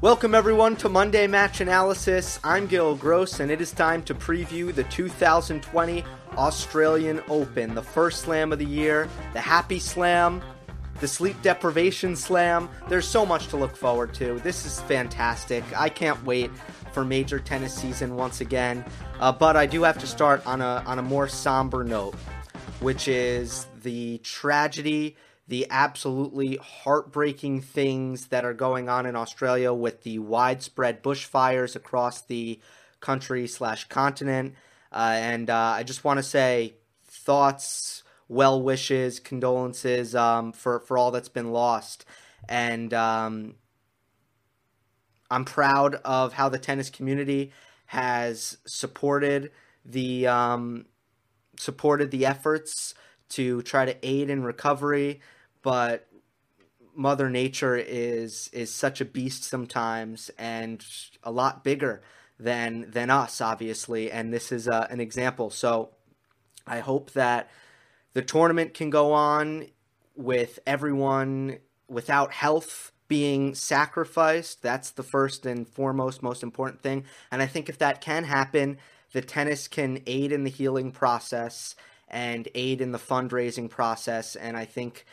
Welcome, everyone, to Monday Match Analysis. I'm Gil Gross, and it is time to preview the 2020 Australian Open, the first slam of the year, the Happy Slam, the Sleep Deprivation Slam. There's so much to look forward to. This is fantastic. I can't wait for major tennis season once again. Uh, but I do have to start on a on a more somber note, which is the tragedy the absolutely heartbreaking things that are going on in Australia with the widespread bushfires across the country slash continent. Uh, and uh, I just want to say thoughts, well wishes, condolences um, for for all that's been lost. And um, I'm proud of how the tennis community has supported the um, supported the efforts to try to aid in recovery but Mother Nature is is such a beast sometimes, and a lot bigger than than us, obviously. And this is uh, an example. So I hope that the tournament can go on with everyone without health being sacrificed. That's the first and foremost, most important thing. And I think if that can happen, the tennis can aid in the healing process and aid in the fundraising process. And I think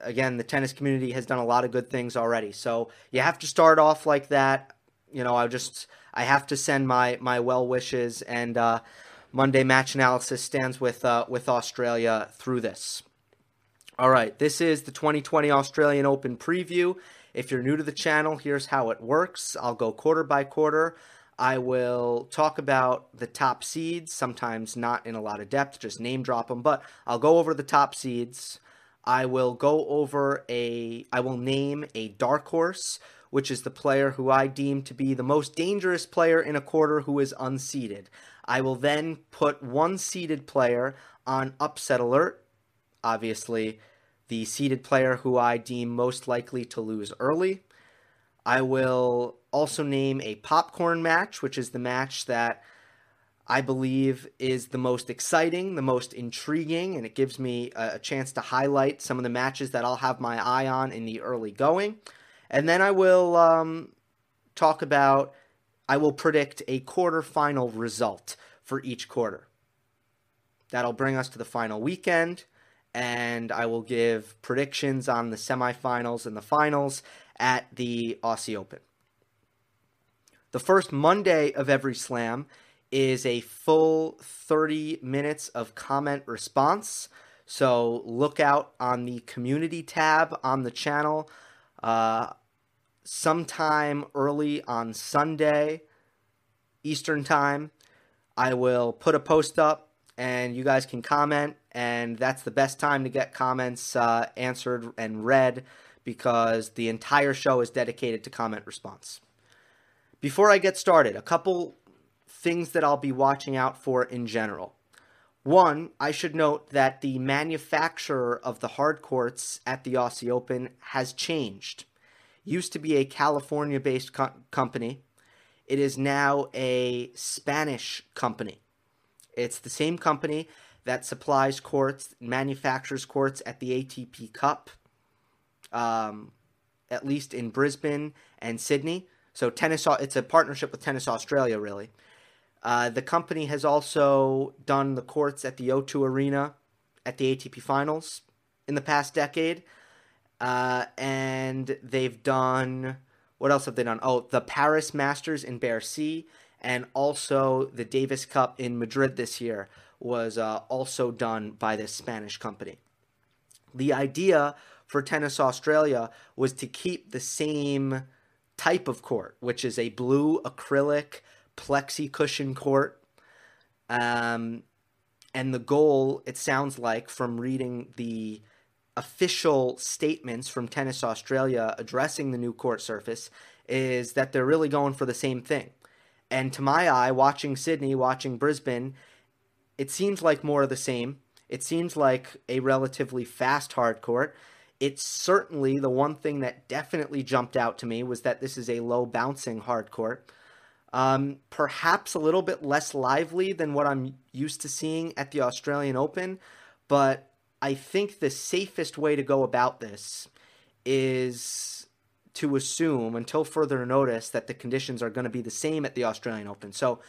again, the tennis community has done a lot of good things already. So you have to start off like that. You know, I just I have to send my my well wishes and uh, Monday match analysis stands with uh, with Australia through this. All right, this is the 2020 Australian Open preview. If you're new to the channel, here's how it works. I'll go quarter by quarter. I will talk about the top seeds, sometimes not in a lot of depth, just name drop them, but I'll go over the top seeds. I will go over a, I will name a dark horse, which is the player who I deem to be the most dangerous player in a quarter who is unseeded. I will then put one seeded player on upset alert. Obviously, the seeded player who I deem most likely to lose early. I will also name a popcorn match, which is the match that I believe is the most exciting, the most intriguing, and it gives me a, chance to highlight some of the matches that I'll have my eye on in the early going. And then I will um, talk about, I will predict a quarterfinal result for each quarter. That'll bring us to the final weekend, and I will give predictions on the semifinals and the finals at the Aussie Open. The first Monday of every slam is a full 30 minutes of comment response. So look out on the community tab on the channel. Uh, sometime early on Sunday, Eastern Time, I will put a post up and you guys can comment. And that's the best time to get comments uh, answered and read because the entire show is dedicated to comment response. Before I get started, a couple things that I'll be watching out for in general. One, I should note that the manufacturer of the hard courts at the Aussie Open has changed. Used to be a California based co- company, it is now a Spanish company. It's the same company that supplies courts, manufactures courts at the ATP Cup, um, at least in Brisbane and Sydney. So tennis, it's a partnership with Tennis Australia, really. Uh, the company has also done the courts at the O2 Arena at the ATP Finals in the past decade. Uh, and they've done what else have they done? Oh, the Paris Masters in Bercy, and also the Davis Cup in Madrid this year was uh, also done by this Spanish company. The idea for Tennis Australia was to keep the same type of court, which is a blue acrylic plexi cushion court. Um, and the goal, it sounds like, from reading the official statements from Tennis Australia addressing the new court surface, is that they're really going for the same thing. And to my eye, watching Sydney, watching Brisbane, it seems like more of the same. It seems like a relatively fast hard court. It's certainly the one thing that definitely jumped out to me was that this is a low bouncing hard court. Um, perhaps a little bit less lively than what I'm used to seeing at the Australian Open, but I think the safest way to go about this is to assume until further notice that the conditions are going to be the same at the Australian Open. So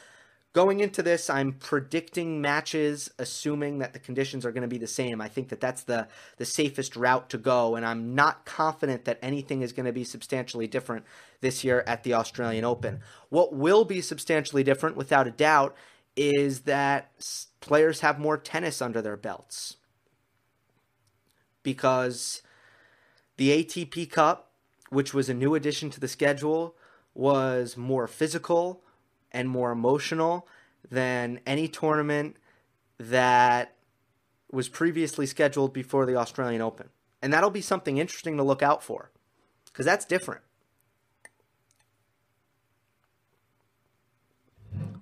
going into this, I'm predicting matches assuming that the conditions are going to be the same. I think that that's the the safest route to go, and I'm not confident that anything is going to be substantially different this year at the Australian Open. What will be substantially different, without a doubt, is that players have more tennis under their belts because the ATP Cup, which was a new addition to the schedule, was more physical and more emotional than any tournament that was previously scheduled before the Australian Open. And that'll be something interesting to look out for because that's different.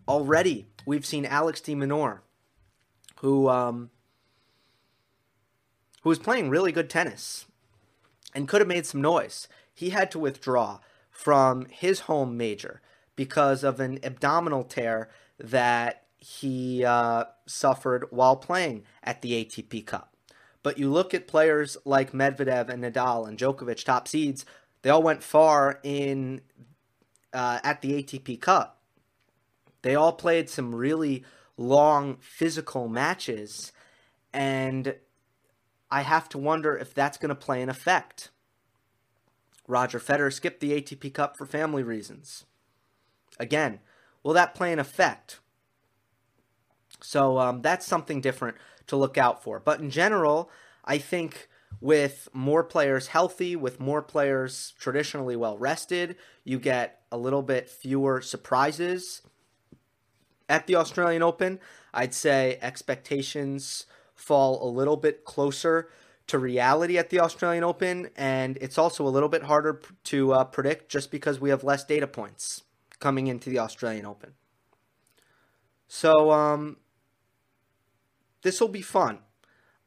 Already, we've seen Alex de Minaur, who um, who was playing really good tennis and could have made some noise. He had to withdraw from his home major because of an abdominal tear that he uh, suffered while playing at the ATP Cup. But you look at players like Medvedev and Nadal and Djokovic, top seeds, they all went far in uh, at the ATP Cup. They all played some really long physical matches, and I have to wonder if that's going to play an effect. Roger Federer skipped the ATP Cup for family reasons. Again, will that play an effect? So um, that's something different to look out for. But in general, I think with more players healthy, with more players traditionally well rested, you get a little bit fewer surprises at the Australian Open. I'd say expectations fall a little bit closer to reality at the Australian Open, and it's also a little bit harder to uh, predict just because we have less data points coming into the Australian Open. So um, this will be fun.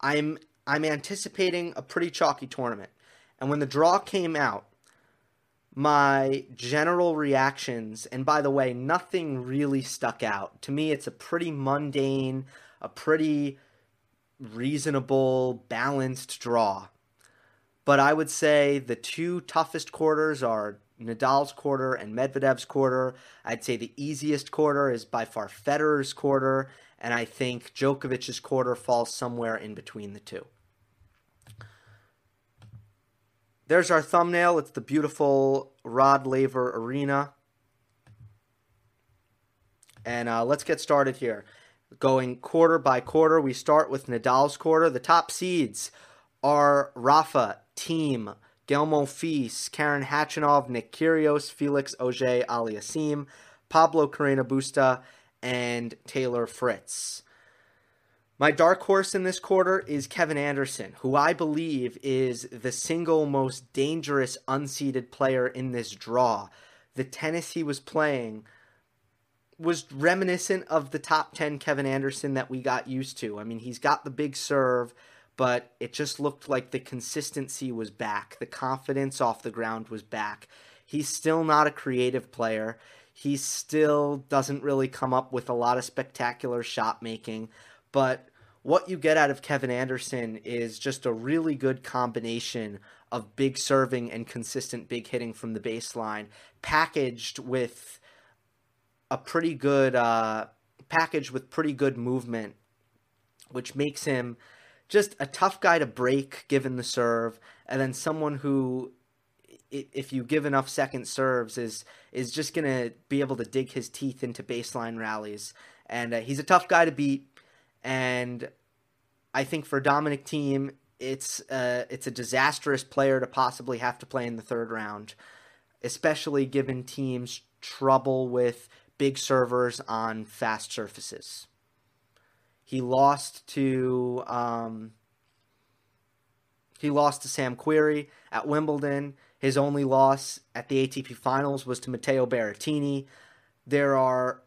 I'm I'm anticipating a pretty chalky tournament, and when the draw came out, my general reactions, and by the way, nothing really stuck out to me. It's a pretty mundane, a pretty reasonable, balanced draw. But I would say the two toughest quarters are Nadal's quarter and Medvedev's quarter. I'd say the easiest quarter is by far Federer's quarter, and I think Djokovic's quarter falls somewhere in between the two. There's our thumbnail. It's the beautiful Rod Laver Arena. And uh, let's get started here going quarter by quarter. We start with Nadal's quarter. The top seeds are Rafa, Thiem, Gael Monfils, Karen Khachanov, Nick Kyrgios, Felix Auger Aliassime, Pablo Carreno Busta, and Taylor Fritz. My dark horse in this quarter is Kevin Anderson, who I believe is the single most dangerous unseeded player in this draw. The tennis he was playing was reminiscent of the top 10 Kevin Anderson that we got used to. I mean, he's got the big serve, but it just looked like the consistency was back. The confidence off the ground was back. He's still not a creative player. He still doesn't really come up with a lot of spectacular shot making, but what you get out of Kevin Anderson is just a really good combination of big serving and consistent big hitting from the baseline, packaged with a pretty good uh, package with pretty good movement, which makes him just a tough guy to break given the serve, and then someone who, if you give enough second serves, is is just gonna be able to dig his teeth into baseline rallies. And uh, he's a tough guy to beat, and I think for Dominic Thiem, it's uh, it's a disastrous player to possibly have to play in the third round, especially given Thiem's trouble with big servers on fast surfaces. He lost to um, he lost to Sam Querrey at Wimbledon. His only loss at the ATP Finals was to Matteo Berrettini. There are,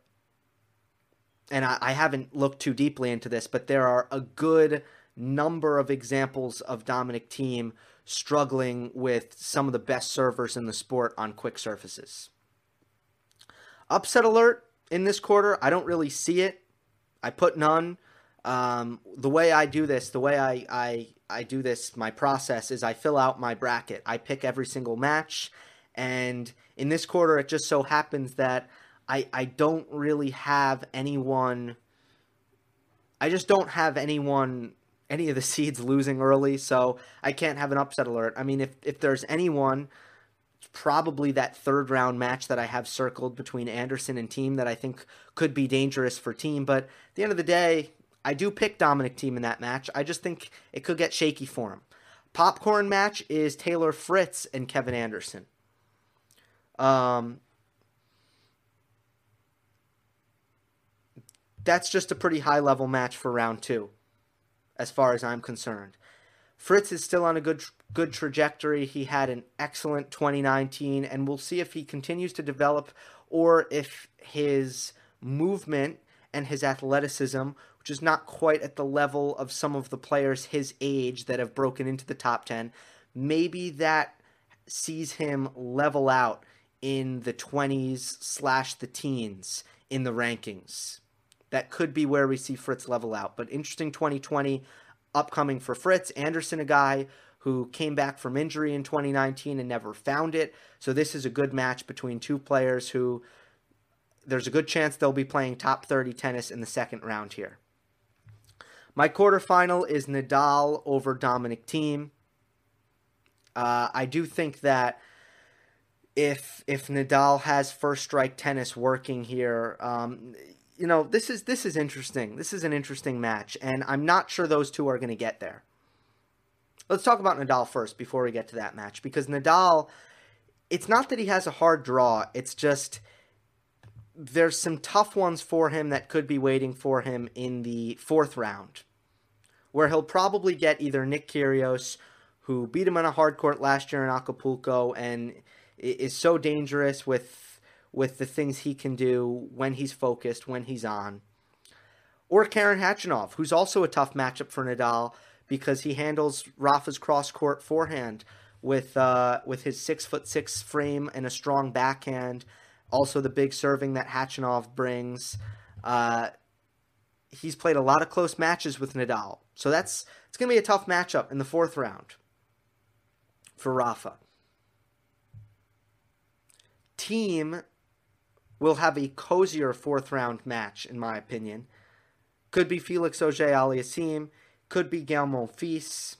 and I, I haven't looked too deeply into this, but there are a good number of examples of Dominic Thiem struggling with some of the best servers in the sport on quick surfaces. Upset alert in this quarter, I don't really see it. I put none. Um, the way I do this, the way I, I I do this, my process is I fill out my bracket. I pick every single match, And in this quarter, it just so happens that I, I don't really have anyone. I just don't have anyone, any of the seeds losing early, so I can't have an upset alert. I mean, if, if there's anyone, probably that third round match that I have circled between Anderson and Thiem that I think could be dangerous for Thiem. But at the end of the day, I do pick Dominic Thiem in that match. I just think it could get shaky for him. Popcorn match is Taylor Fritz and Kevin Anderson. Um, that's just a pretty high level match for round two, as far as I'm concerned. Fritz is still on a good good trajectory. He had an excellent 2019, and we'll see if he continues to develop or if his movement and his athleticism, which is not quite at the level of some of the players his age that have broken into the top 10, maybe that sees him level out in the 20s slash the teens in the rankings. That could be where we see Fritz level out. But interesting 2020 upcoming for Fritz. Anderson, a guy who came back from injury in 2019 and never found it. So this is a good match between two players who there's a good chance they'll be playing top 30 tennis in the second round here. My quarterfinal is Nadal over Dominic Thiem. Uh, I do think that if if Nadal has first strike tennis working here, um, you know this is this is interesting. This is an interesting match, and I'm not sure those two are going to get there. Let's talk about Nadal first before we get to that match because Nadal, it's not that he has a hard draw. It's just there's some tough ones for him that could be waiting for him in the fourth round, where he'll probably get either Nick Kyrgios, who beat him on a hard court last year in Acapulco and is so dangerous with with the things he can do when he's focused, when he's on. Or Karen Khachanov, who's also a tough matchup for Nadal because he handles Rafa's cross court forehand with uh, with his six foot six frame and a strong backhand. Also, the big serving that Khachanov brings. Uh, he's played a lot of close matches with Nadal, so that's it's going to be a tough matchup in the fourth round for Rafa. Thiem will have a cozier fourth round match, in my opinion. Could be Felix Auger Aliassime, could be Gael Monfils.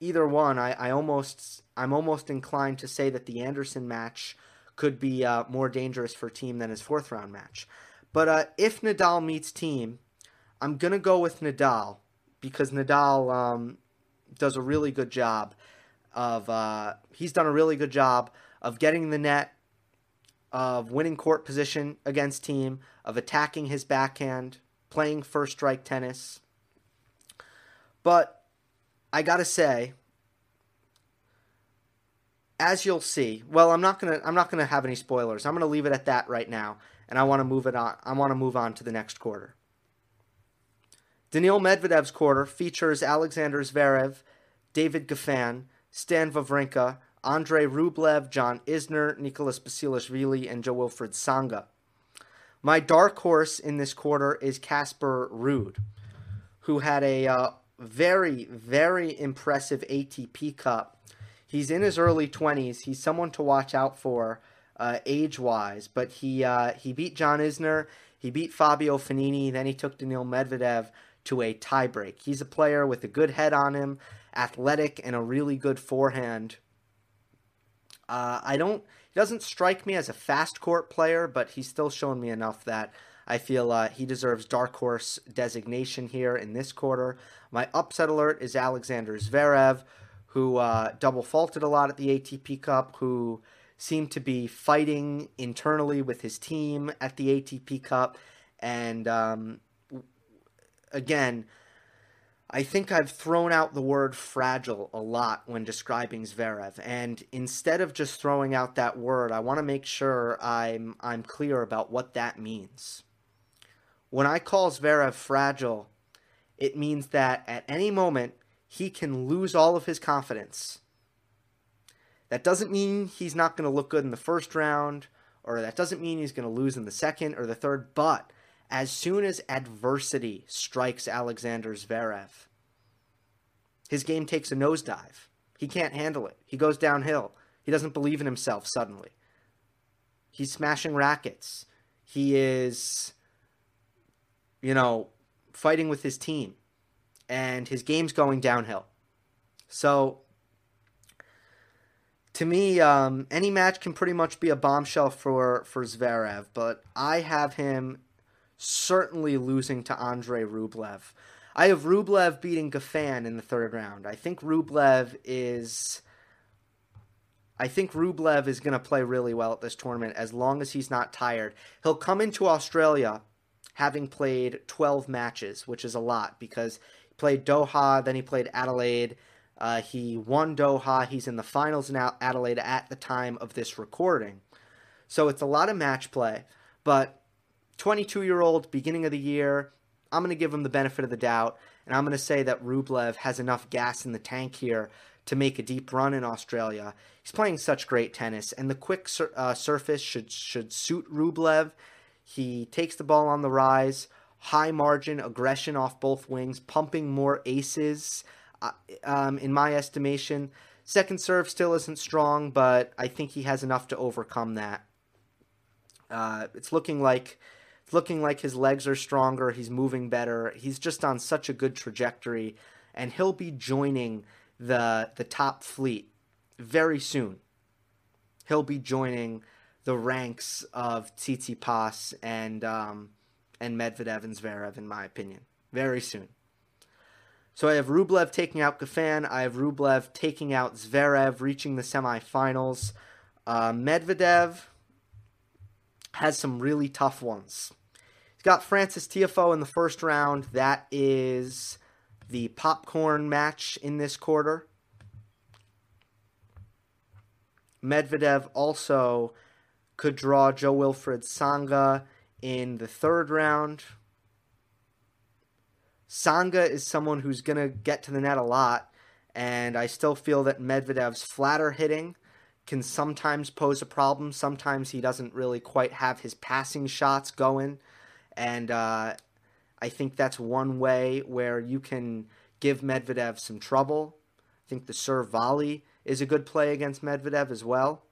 Either one, I, I almost I'm almost inclined to say that the Anderson match could be uh, more dangerous for Thiem than his fourth round match. But uh, if Nadal meets Thiem, I'm gonna go with Nadal because Nadal um, does a really good job of uh, he's done a really good job of getting the net of winning court position against Thiem, of attacking his backhand, playing first strike tennis. But I gotta say, as you'll see, well, I'm not gonna I'm not gonna have any spoilers. I'm gonna leave it at that right now, and I want to move it on. I want to move on to the next quarter. Daniil Medvedev's quarter features Alexander Zverev, David Goffin, Stan Wawrinka, Andrei Rublev, John Isner, Nicholas Basilashvili, and Jo-Wilfried Tsonga. My dark horse in this quarter is Casper Ruud, who had a uh, very, very impressive ATP Cup. He's in his early 20s. He's someone to watch out for uh, age wise, but he, uh, he beat John Isner, he beat Fabio Fognini, then he took Daniil Medvedev to a tiebreak. He's a player with a good head on him, athletic, and a really good forehand uh, I don't. He doesn't strike me as a fast court player, but he's still shown me enough that I feel uh, he deserves dark horse designation here in this quarter. My upset alert is Alexander Zverev, who uh, double faulted a lot at the ATP Cup, who seemed to be fighting internally with his team at the ATP Cup, and um, again I think I've thrown out the word fragile a lot when describing Zverev, and instead of just throwing out that word, I want to make sure I'm I'm clear about what that means. When I call Zverev fragile, it means that at any moment he can lose all of his confidence. That doesn't mean he's not going to look good in the first round, or that doesn't mean he's going to lose in the second or the third, but as soon as adversity strikes Alexander Zverev, his game takes a nosedive. He can't handle it. He goes downhill. He doesn't believe in himself suddenly. He's smashing rackets. He is, you know, fighting with his team. And his game's going downhill. So, to me, um, any match can pretty much be a bombshell for, for Zverev, but I have him certainly losing to Andrei Rublev. I have Rublev beating Goffin in the third round. I think Rublev is. I think Rublev is going to play really well at this tournament as long as he's not tired. He'll come into Australia having played 12 matches, which is a lot because played Doha, then he played Adelaide. Uh, he won Doha. He's in the finals now, Adelaide at the time of this recording. So it's a lot of match play. But 22 year old, beginning of the year, I'm going to give him the benefit of the doubt, and I'm going to say that Rublev has enough gas in the tank here to make a deep run in Australia. He's playing such great tennis, and the quick sur- uh, surface should should suit Rublev. He takes the ball on the rise, high margin aggression off both wings, pumping more aces. Uh, um, in my estimation, second serve still isn't strong, but I think he has enough to overcome that. Uh, it's looking like looking like his legs are stronger. He's moving better. He's just on such a good trajectory, and he'll be joining the the top fleet very soon. He'll be joining the ranks of Tsitsipas and um, and Medvedev and Zverev, in my opinion, very soon. So I have Rublev taking out Goffin. I have Rublev taking out Zverev, reaching the semifinals. Uh, Medvedev has some really tough ones. He's got Francis Tiafoe in the first round. That is the popcorn match in this quarter. Medvedev also could draw Jo-Wilfried Tsonga in the third round. Tsonga is someone who's going to get to the net a lot, and I still feel that Medvedev's flatter hitting can sometimes pose a problem. Sometimes he doesn't really quite have his passing shots going and uh, I think that's one way where you can give Medvedev some trouble. I think the serve volley is a good play against Medvedev as well.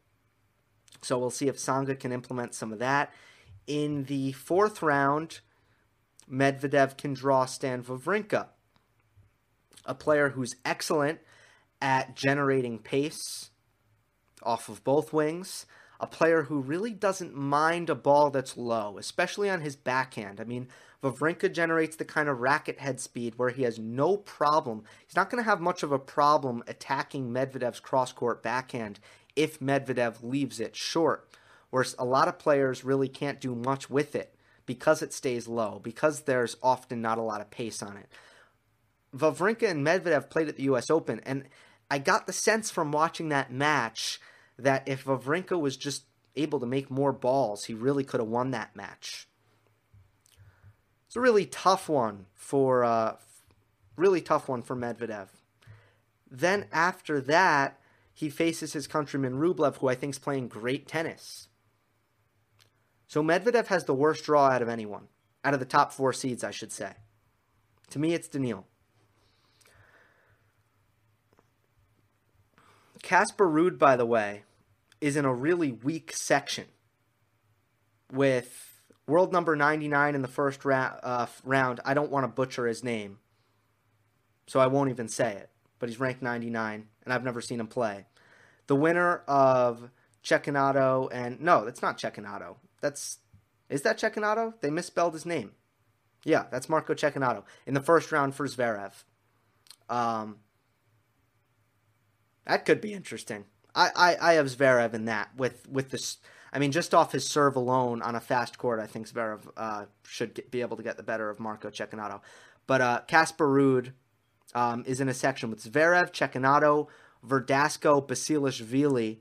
So we'll see if Tsonga can implement some of that. In the fourth round, Medvedev can draw Stan Wawrinka, a player who's excellent at generating pace off of both wings a player who really doesn't mind a ball that's low, especially on his backhand. I mean, Wawrinka generates the kind of racket head speed where he has no problem. He's not going to have much of a problem attacking Medvedev's cross court backhand if Medvedev leaves it short. Whereas a lot of players really can't do much with it because it stays low, because there's often not a lot of pace on it. Wawrinka and Medvedev played at the US Open, and I got the sense from watching that match that if Wawrinka was just able to make more balls, he really could have won that match. It's a really tough one for uh, really tough one for Medvedev. Then after that, he faces his countryman Rublev, who I think is playing great tennis. So Medvedev has the worst draw out of anyone, out of the top four seeds, I should say. To me, it's Daniil. Casper Ruud, by the way, is in a really weak section with world number 99 in the first ra- uh, round. I don't want to butcher his name, so I won't even say it, but he's ranked 99, and I've never seen him play. The winner of Cecchinato and no, that's not Cecchinato. That's is that Cecchinato? They misspelled his name. Yeah, that's Marco Cecchinato in the first round for Zverev. Um, that could be interesting. I, I, I have Zverev in that with with this. I mean, just off his serve alone on a fast court, I think Zverev uh, should get, be able to get the better of Marco Cecchinato. But Casper uh, Ruud um, is in a section with Zverev, Cecchinato, Verdasco, Basilashvili,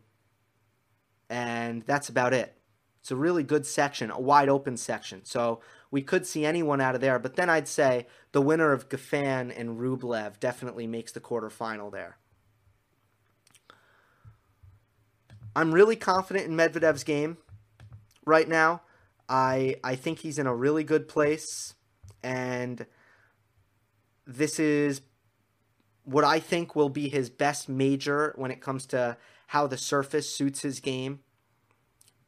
and that's about it. It's a really good section, a wide open section. So we could see anyone out of there. But then I'd say the winner of Goffin and Rublev definitely makes the quarterfinal there. I'm really confident in Medvedev's game right now. I I think he's in a really good place, and this is what I think will be his best major when it comes to how the surface suits his game,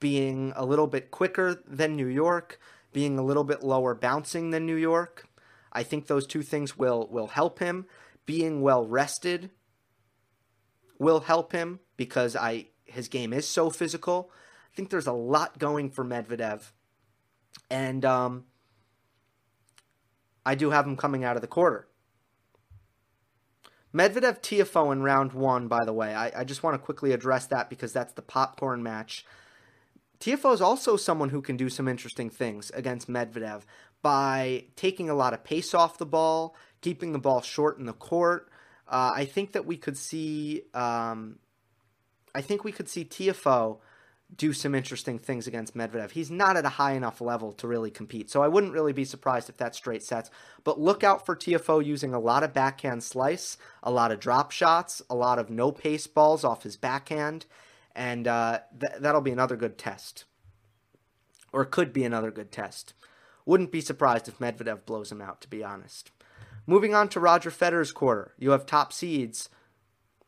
being a little bit quicker than New York, being a little bit lower bouncing than New York. I think those two things will will help him. Being well rested will help him because I his game is so physical. I think there's a lot going for Medvedev, and um, I do have him coming out of the quarter. Medvedev Tiafoe in round one, by the way. I, I just want to quickly address that because that's the popcorn match. Tiafoe is also someone who can do some interesting things against Medvedev by taking a lot of pace off the ball, keeping the ball short in the court. Uh, I think that we could see. Um, I think we could see Tiafoe do some interesting things against Medvedev. He's not at a high enough level to really compete, so I wouldn't really be surprised if that's straight sets. But look out for Tiafoe using a lot of backhand slice, a lot of drop shots, a lot of no pace balls off his backhand, and uh, th- that'll be another good test, or could be another good test. Wouldn't be surprised if Medvedev blows him out, to be honest. Moving on to Roger Federer's quarter, you have top seeds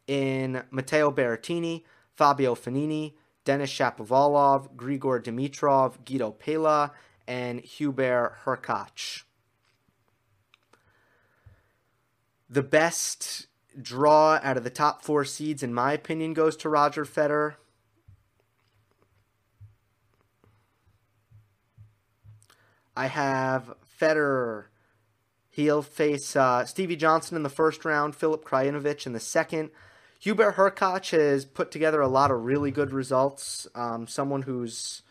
in Matteo Berrettini, Fabio Fognini, Denis Shapovalov, Grigor Dimitrov, Guido Pella, and Hubert Hurkacz. The best draw out of the top four seeds, in my opinion, goes to Roger Federer. I have Federer. He'll face uh, Stevie Johnson in the first round, Filip Krajinovic in the second. Hubert Hurkacz has put together a lot of really good results. Um, someone who's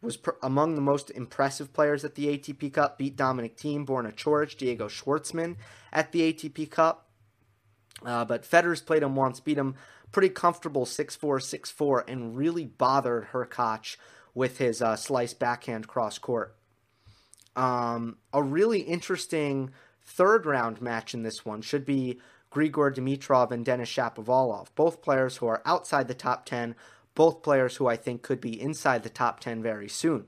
was pr- among the most impressive players at the ATP Cup. Beat Dominic Thiem, Borna Coric, Diego Schwartzman at the ATP Cup. Uh, but Federer's played him once, beat him pretty comfortable 6-4, 6-4, and really bothered Hurkacz with his uh, slice backhand cross court. Um, a really interesting third round match in this one should be Grigor Dimitrov and Denis Shapovalov, both players who are outside the top 10, both players who I think could be inside the top 10 very soon.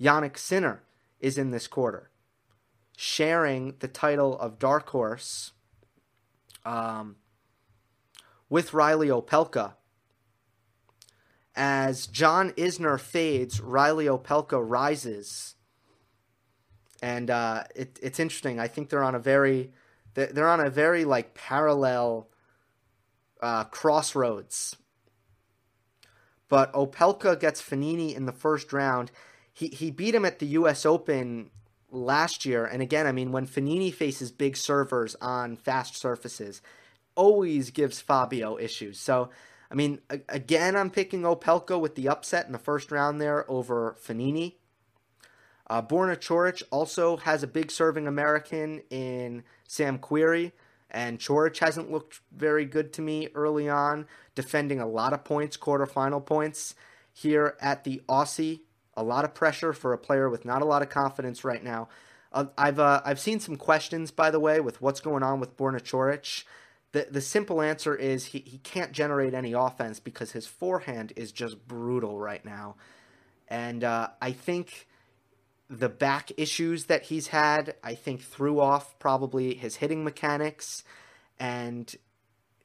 Jannik Sinner is in this quarter, sharing the title of Dark Horse um, with Reilly Opelka. As John Isner fades, Reilly Opelka rises. And uh, it, it's interesting. I think they're on a very they're on a very like parallel uh, crossroads. But Opelka gets Fognini in the first round. He he beat him at the U.S. Open last year, and again, I mean, when Fognini faces big servers on fast surfaces, always gives Fabio issues. So, I mean, again, I'm picking Opelka with the upset in the first round there over Fognini. Uh, Borna Coric also has a big serving American in Sam Querrey, and Coric hasn't looked very good to me early on, defending a lot of points, quarterfinal points here at the Aussie. A lot of pressure for a player with not a lot of confidence right now. Uh, I've uh, I've seen some questions, by the way, with what's going on with Borna Coric. The, the simple answer is he, he can't generate any offense because his forehand is just brutal right now. And uh, I think the back issues that he's had, I think, threw off probably his hitting mechanics, and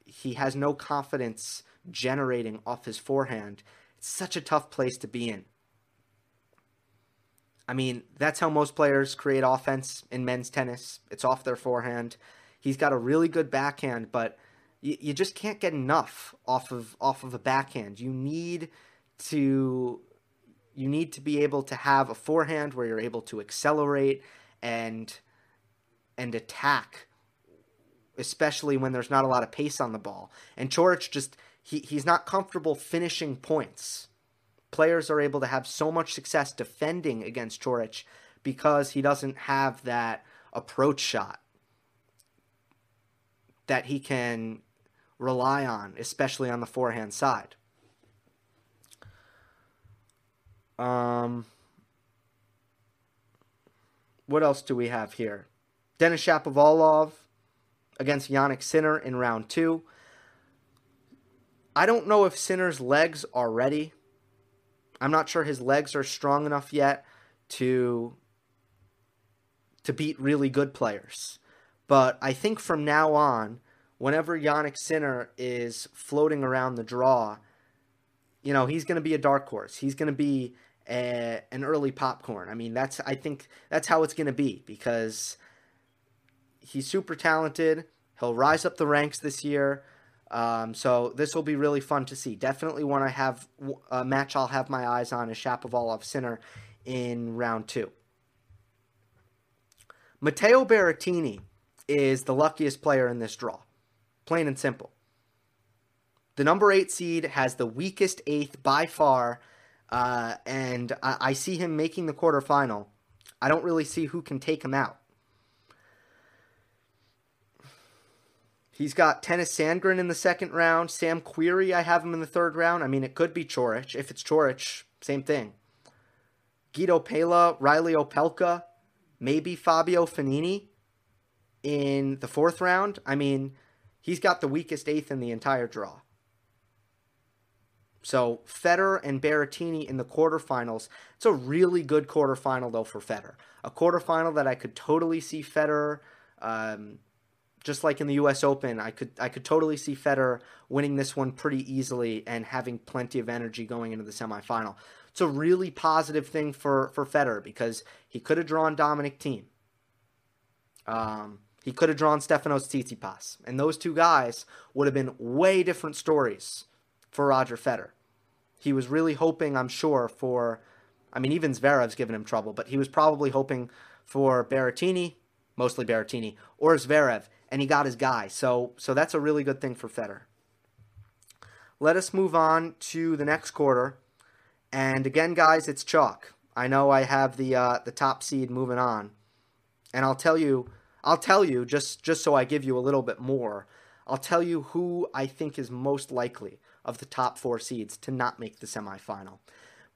he has no confidence generating off his forehand. It's such a tough place to be in. I mean, that's how most players create offense in men's tennis. It's off their forehand. He's got a really good backhand, but you, you just can't get enough off of off of a backhand. You need to you need to be able to have a forehand where you're able to accelerate and and attack especially when there's not a lot of pace on the ball and Coric just he, he's not comfortable finishing points players are able to have so much success defending against Coric because he doesn't have that approach shot that he can rely on especially on the forehand side Um, what else do we have here? Denis Shapovalov against Jannik Sinner in round two. I don't know if Sinner's legs are ready. I'm not sure his legs are strong enough yet to to beat really good players. But I think from now on, whenever Jannik Sinner is floating around the draw, you know, he's going to be a dark horse. He's going to be a, an early popcorn. I mean, that's I think that's how it's going to be because he's super talented. He'll rise up the ranks this year. Um, so this will be really fun to see. Definitely one I have a match I'll have my eyes on is Shapovalov Sinner in round two. Matteo Berrettini is the luckiest player in this draw, plain and simple. The number eight seed has the weakest eighth by far, uh, and I, I see him making the quarterfinal. I don't really see who can take him out. He's got Tennys Sandgren in the second round. Sam Querrey, I have him in the third round. I mean, it could be Coric. If it's Coric, same thing. Guido Pella, Reilly Opelka, maybe Fabio Fognini in the fourth round. I mean, he's got the weakest eighth in the entire draw. So Federer and Berrettini in the quarterfinals. It's a really good quarterfinal though for Federer. A quarterfinal that I could totally see Federer, um, just like in the U.S. Open, I could I could totally see Federer winning this one pretty easily and having plenty of energy going into the semifinal. It's a really positive thing for for Federer because he could have drawn Dominic Thiem. Um, he could have drawn Stefanos Tsitsipas, and those two guys would have been way different stories for Roger Federer. He was really hoping, I'm sure, for. I mean, even Zverev's given him trouble, but he was probably hoping for Berrettini, mostly Berrettini, or Zverev, and he got his guy. So, so that's a really good thing for Federer. Let us move on to the next quarter, and again, guys, it's chalk. I know I have the uh, the top seed moving on, and I'll tell you, I'll tell you just just so I give you a little bit more. I'll tell you who I think is most likely of the top four seeds to not make the semifinal.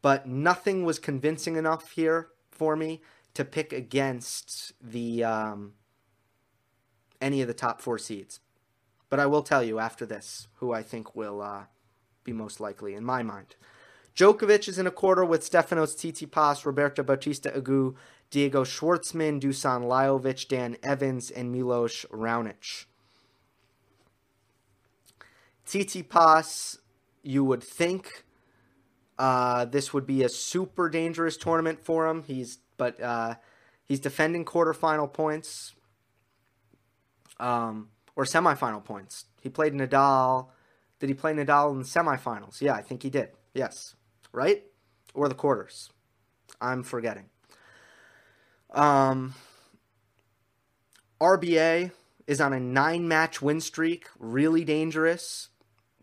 But nothing was convincing enough here for me to pick against the um, any of the top four seeds. But I will tell you after this who I think will uh, be most likely in my mind. Djokovic is in a quarter with Stefanos Tsitsipas, Roberto Bautista Agut, Diego Schwartzman, Dusan Lajovic, Dan Evans, and Milos Raonic. Tsitsipas, you would think uh, this would be a super dangerous tournament for him. He's but uh, he's defending quarterfinal points um, or semifinal points. He played Nadal. Did he play Nadal in the semifinals? Yeah, I think he did. Yes, right or the quarters. I'm forgetting. Um, RBA is on a nine match win streak, really dangerous.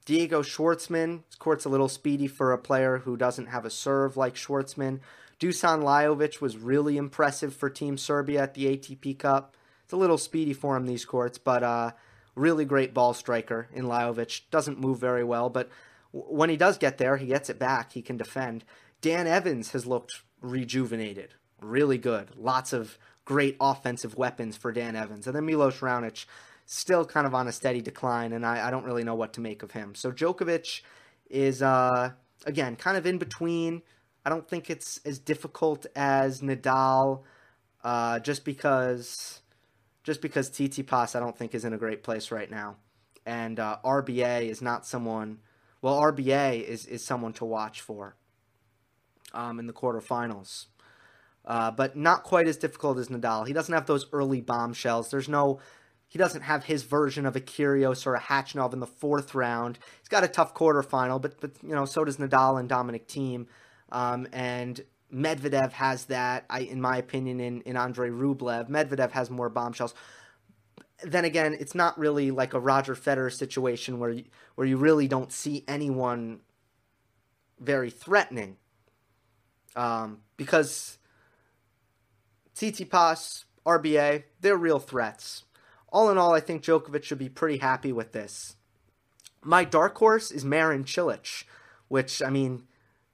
Diego Schwartzman, court's a little speedy for a player who doesn't have a serve like Schwartzman. Dusan Lajovic was really impressive for Team Serbia at the ATP Cup. It's a little speedy for him these courts, but uh, really great ball striker in Lajovic. Doesn't move very well, but when he does get there, he gets it back. He can defend. Dan Evans has looked rejuvenated, really good. Lots of great offensive weapons for Dan Evans. And then Milos Raonic still kind of on a steady decline, and I, I don't really know what to make of him. So Djokovic is, uh, again, kind of in between. I don't think it's as difficult as Nadal, uh, just because just because Tsitsipas I don't think is in a great place right now, and uh, RBA is not someone. Well, RBA is is someone to watch for um, in the quarterfinals. Uh, but not quite as difficult as Nadal. He doesn't have those early bombshells. There's no he doesn't have his version of a Kyrgios or a Khachanov in the fourth round. He's got a tough quarterfinal, but but you know so does Nadal and Dominic Thiem, um, and Medvedev has that. I, in my opinion, in in Andre Rublev, Medvedev has more bombshells. Then again, it's not really like a Roger Federer situation where you, where you really don't see anyone very threatening, um, because Tsitsipas, RBA, they're real threats all in all, I think Djokovic should be pretty happy with this. My dark horse is Marin Cilic, which, I mean,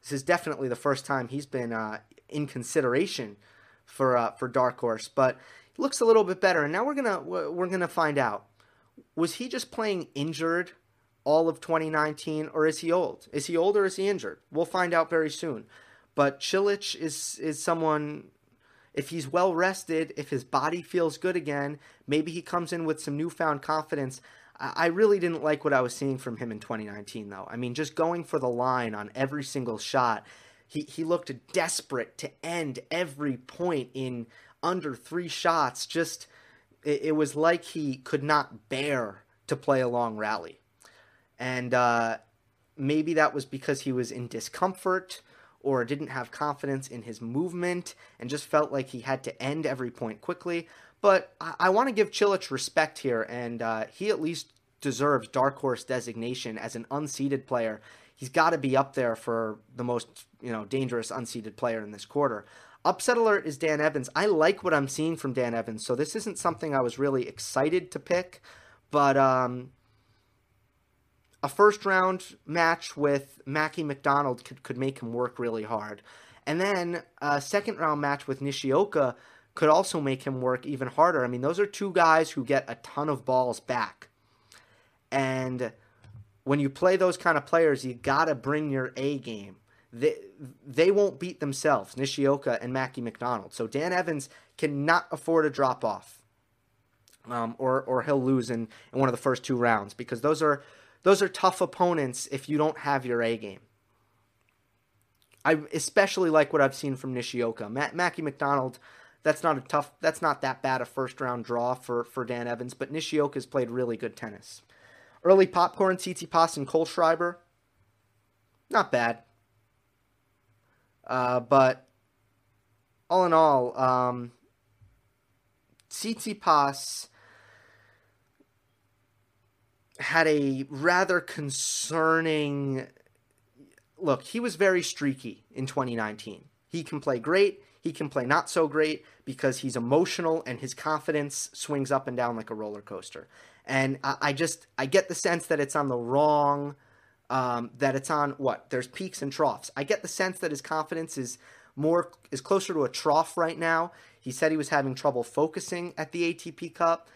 this is definitely the first time he's been uh, in consideration for uh, for dark horse, but looks a little bit better. And now we're gonna we're gonna find out: was he just playing injured all of 2019, or is he old? Is he old or is he injured? We'll find out very soon. But Cilic is is someone if he's well rested, if his body feels good again, maybe he comes in with some newfound confidence. I really didn't like what I was seeing from him in 2019, though. I mean, just going for the line on every single shot, he, he looked desperate to end every point in under three shots. Just, it, it was like he could not bear to play a long rally. And uh, maybe that was because he was in discomfort or didn't have confidence in his movement and just felt like he had to end every point quickly. But I, I want to give Cilic respect here, and uh, he at least deserves dark horse designation as an unseeded player. He's got to be up there for the most you know dangerous unseeded player in this quarter. Upset alert is Dan Evans. I like what I'm seeing from Dan Evans, so this isn't something I was really excited to pick, but um, a first round match with Mackie McDonald could, could make him work really hard. And then a second round match with Nishioka could also make him work even harder. I mean, those are two guys who get a ton of balls back. And when you play those kind of players, you got to bring your A game. They, they won't beat themselves, Nishioka and Mackie McDonald. So Dan Evans cannot afford a drop off. Um, or, or he'll lose in, in one of the first two rounds because those are those are tough opponents if you don't have your A game. I especially like what I've seen from Nishioka. Matt, Mackie McDonald that's not a tough. That's not that bad a first round draw for for Dan Evans. But Nishioka's played really good tennis. Early popcorn, Tsitsipas and Kohlschreiber. Not bad. Uh, but all in all, um, Tsitsipas had a rather concerning look. He was very streaky in 2019. He can play great. He can play not so great because he's emotional and his confidence swings up and down like a roller coaster. And I, I just I get the sense that it's on the wrong, um, that it's on what there's peaks and troughs. I get the sense that his confidence is more is closer to a trough right now. He said he was having trouble focusing at the ATP Cup,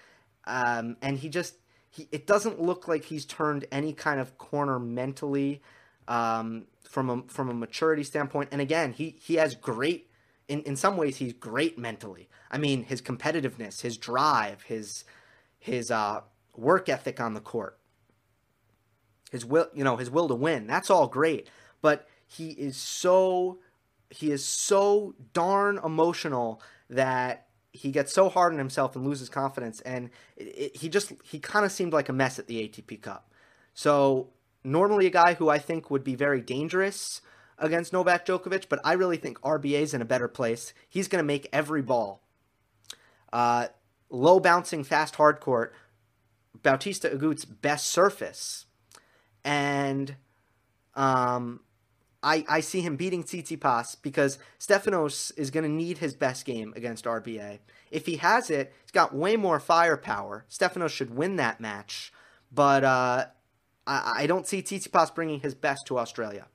um, and he just he it doesn't look like he's turned any kind of corner mentally um, from a from a maturity standpoint. And again, he he has great in, in some ways he's great mentally. I mean, his competitiveness, his drive, his his uh, work ethic on the court, his will, you know, his will to win. That's all great, but he is so he is so darn emotional that he gets so hard on himself and loses confidence and it, it, he just he kind of seemed like a mess at the ATP Cup. So normally a guy who I think would be very dangerous against Novak Djokovic, but I really think RBA is in a better place. He's going to make every ball. Uh, low bouncing, fast hard court, Bautista Agut's best surface. And um, I, I see him beating Tsitsipas because Stefanos is going to need his best game against RBA. If he has it, he's got way more firepower. Stefanos should win that match, but uh, I, I don't see Tsitsipas bringing his best to Australia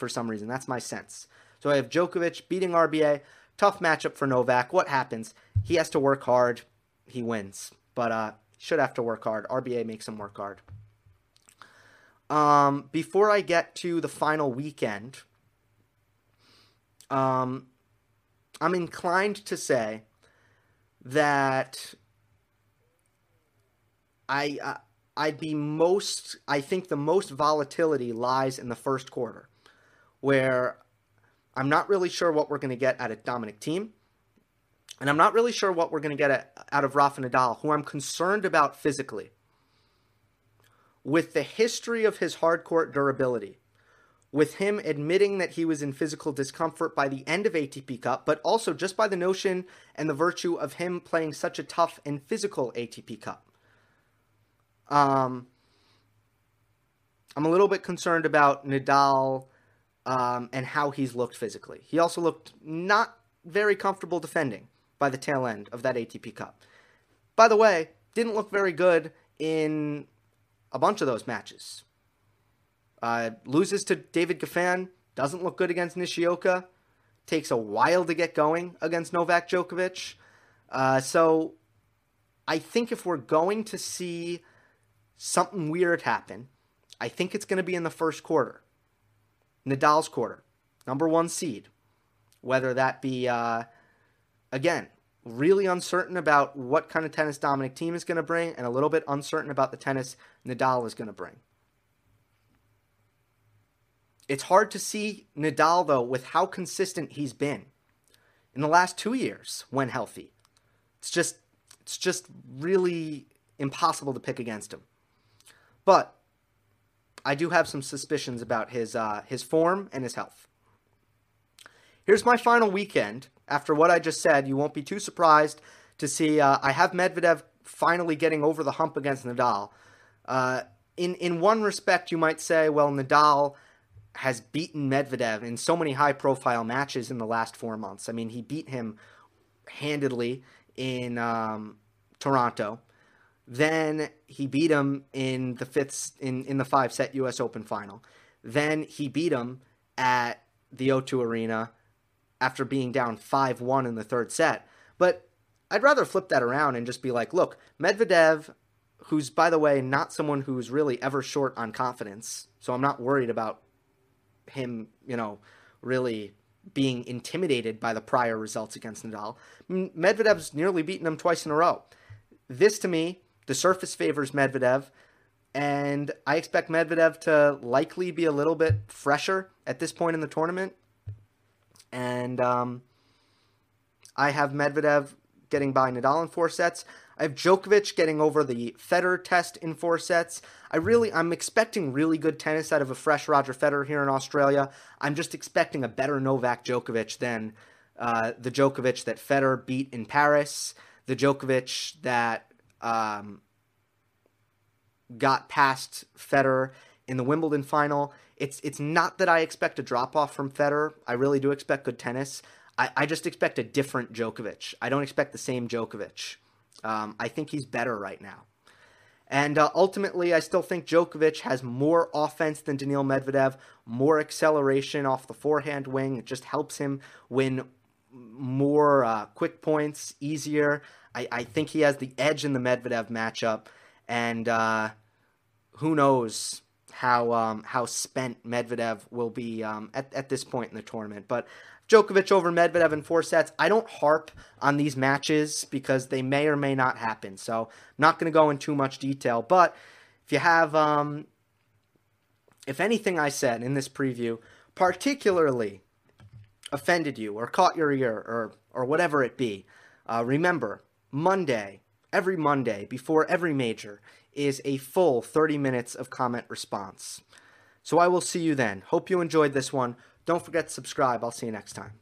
for some reason. That's my sense. So I have Djokovic beating RBA. Tough matchup for Novak. What happens? He has to work hard. He wins. But uh, should have to work hard. RBA makes him work hard. Um, before I get to the final weekend, um, I'm inclined to say that I uh, I'd be most I think the most volatility lies in the first quarter where I'm not really sure what we're going to get out of Dominic Thiem. And I'm not really sure what we're going to get out of Rafa Nadal, who I'm concerned about physically. With the history of his hard court durability, with him admitting that he was in physical discomfort by the end of ATP Cup, but also just by the notion and the virtue of him playing such a tough and physical ATP Cup. Um, I'm a little bit concerned about Nadal um, and how he's looked physically. He also looked not very comfortable defending by the tail end of that ATP Cup. By the way, didn't look very good in a bunch of those matches. Uh, loses to David Goffin, doesn't look good against Nishioka, takes a while to get going against Novak Djokovic. Uh, so I think if we're going to see something weird happen, I think it's going to be in the first quarter. Nadal's quarter, number one seed. Whether that be, uh, again, really uncertain about what kind of tennis Dominic Thiem is going to bring, and a little bit uncertain about the tennis Nadal is going to bring. It's hard to see Nadal, though, with how consistent he's been in the last two years when healthy. It's just, it's just really impossible to pick against him. But I do have some suspicions about his uh, his form and his health. Here's my final weekend. After what I just said, you won't be too surprised to see uh, I have Medvedev finally getting over the hump against Nadal. Uh, in in one respect, you might say, well, Nadal has beaten Medvedev in so many high profile matches in the last four months. I mean, he beat him handedly in um, Toronto. Then he beat him in the fifth in, in the five set US Open final. Then he beat him at the O2 Arena after being down 5 1 in the third set. But I'd rather flip that around and just be like, look, Medvedev, who's, by the way, not someone who's really ever short on confidence, so I'm not worried about him, you know, really being intimidated by the prior results against Nadal. Medvedev's nearly beaten him twice in a row. This, to me, the surface favors Medvedev, and I expect Medvedev to likely be a little bit fresher at this point in the tournament and um, I have Medvedev getting by Nadal in four sets. I have Djokovic getting over the Federer test in four sets. I really, I'm expecting really good tennis out of a fresh Roger Federer here in Australia. I'm just expecting a better Novak Djokovic than uh, the Djokovic that Federer beat in Paris, the Djokovic that um, got past Federer in the Wimbledon final. It's it's not that I expect a drop off from Federer. I really do expect good tennis. I, I just expect a different Djokovic. I don't expect the same Djokovic. Um, I think he's better right now. And uh, ultimately, I still think Djokovic has more offense than Daniil Medvedev, more acceleration off the forehand wing. It just helps him win more uh, quick points, easier. I, I, think he has the edge in the Medvedev matchup. And uh, who knows how um, how spent Medvedev will be um, at at this point in the tournament. But Djokovic over Medvedev in four sets. I don't harp on these matches because they may or may not happen. So I'm not going to go in too much detail. But if you have, um, if anything I said in this preview particularly offended you or caught your ear or or whatever it be, uh, remember Monday, every Monday before every major is a full 30 minutes of comment response. So I will see you then. Hope you enjoyed this one. Don't forget to subscribe. I'll see you next time.